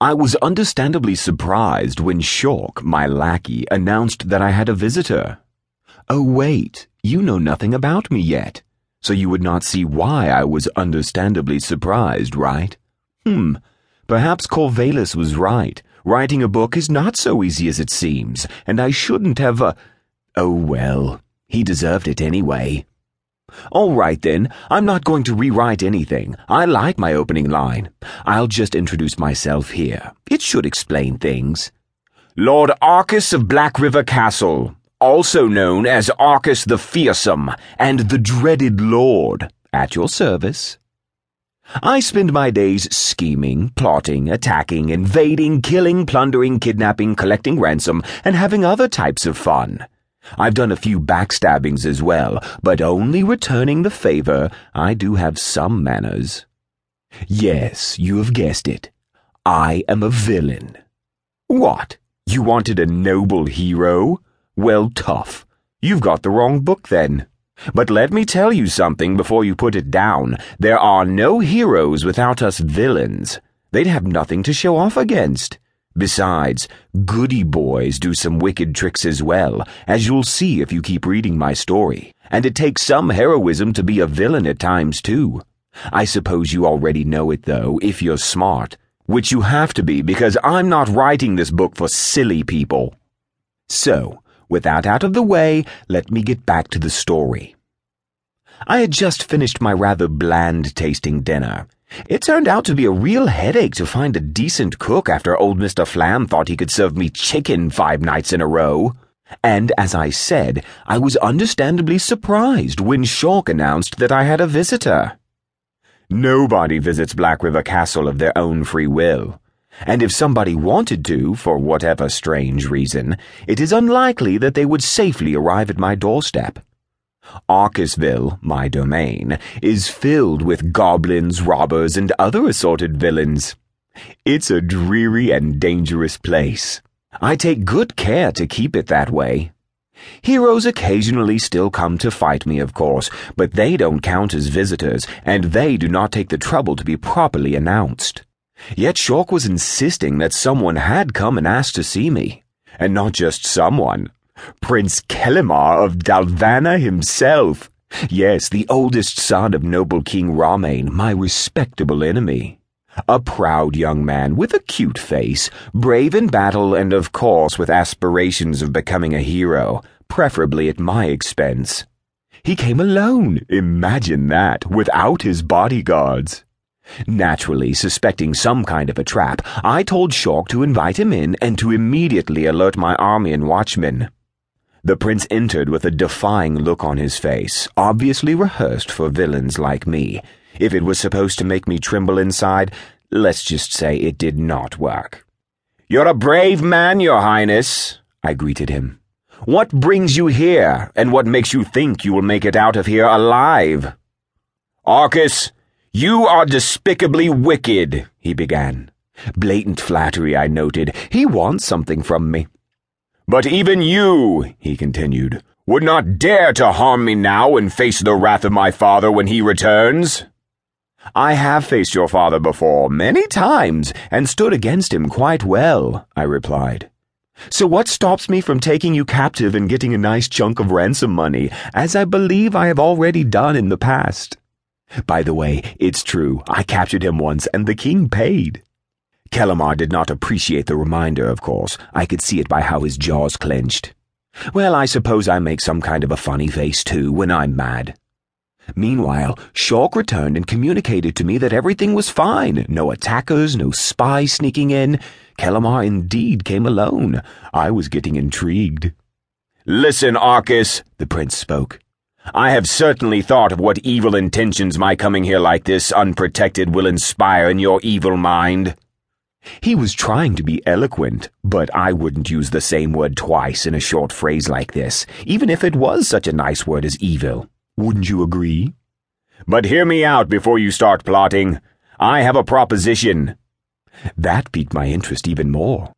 I was understandably surprised when Shawk, my lackey, announced that I had a visitor. Oh, wait, you know nothing about me yet, so you would not see why I was understandably surprised, right? Hmm, perhaps Corvallis was right. Writing a book is not so easy as it seems, and I shouldn't have. Uh... Oh, well, he deserved it anyway. All right then, I'm not going to rewrite anything. I like my opening line. I'll just introduce myself here. It should explain things. Lord Arkus of Blackriver Castle, also known as Arkus the Fearsome and the Dreaded Lord, at your service. I spend my days scheming, plotting, attacking, invading, killing, plundering, kidnapping, collecting ransom, and having other types of fun. I've done a few backstabbings as well, but only returning the favor. I do have some manners. Yes, you have guessed it. I am a villain. What? You wanted a noble hero? Well, tough. You've got the wrong book then. But let me tell you something before you put it down. There are no heroes without us villains. They'd have nothing to show off against. Besides, goody boys do some wicked tricks as well, as you'll see if you keep reading my story. And it takes some heroism to be a villain at times, too. I suppose you already know it, though, if you're smart. Which you have to be, because I'm not writing this book for silly people. So, with that out of the way, let me get back to the story. I had just finished my rather bland tasting dinner it turned out to be a real headache to find a decent cook after old Mr. Flam thought he could serve me chicken five nights in a row. And as I said, I was understandably surprised when Shawk announced that I had a visitor. Nobody visits Blackriver Castle of their own free will. And if somebody wanted to, for whatever strange reason, it is unlikely that they would safely arrive at my doorstep. Arkusville, my domain, is filled with goblins, robbers, and other assorted villains. It's a dreary and dangerous place. I take good care to keep it that way. Heroes occasionally still come to fight me, of course, but they don't count as visitors, and they do not take the trouble to be properly announced. Yet Shawk was insisting that someone had come and asked to see me. And not just someone, Prince Kellemar of Dalvana himself. Yes, the oldest son of noble King Ramain, my respectable enemy. A proud young man with a cute face, brave in battle, and of course with aspirations of becoming a hero, preferably at my expense. He came alone, imagine that, without his bodyguards. Naturally, suspecting some kind of a trap, I told Shawk to invite him in and to immediately alert my army and watchmen. The prince entered with a defying look on his face, obviously rehearsed for villains like me. If it was supposed to make me tremble inside, let's just say it did not work. You're a brave man, your highness, I greeted him. What brings you here, and what makes you think you will make it out of here alive? Arkus, you are despicably wicked, he began. Blatant flattery, I noted. He wants something from me. But even you, he continued, would not dare to harm me now and face the wrath of my father when he returns. I have faced your father before, many times, and stood against him quite well, I replied. So what stops me from taking you captive and getting a nice chunk of ransom money, as I believe I have already done in the past? By the way, it's true, I captured him once and the king paid. Kellemar did not appreciate the reminder, of course. I could see it by how his jaws clenched. Well, I suppose I make some kind of a funny face, too, when I'm mad. Meanwhile, Shawk returned and communicated to me that everything was fine. No attackers, no spies sneaking in. Kellemar indeed came alone. I was getting intrigued. Listen, Arkus, the prince spoke. I have certainly thought of what evil intentions my coming here like this, unprotected, will inspire in your evil mind. He was trying to be eloquent, but I wouldn't use the same word twice in a short phrase like this, even if it was such a nice word as evil. Wouldn't you agree? But hear me out before you start plotting. I have a proposition. That piqued my interest even more.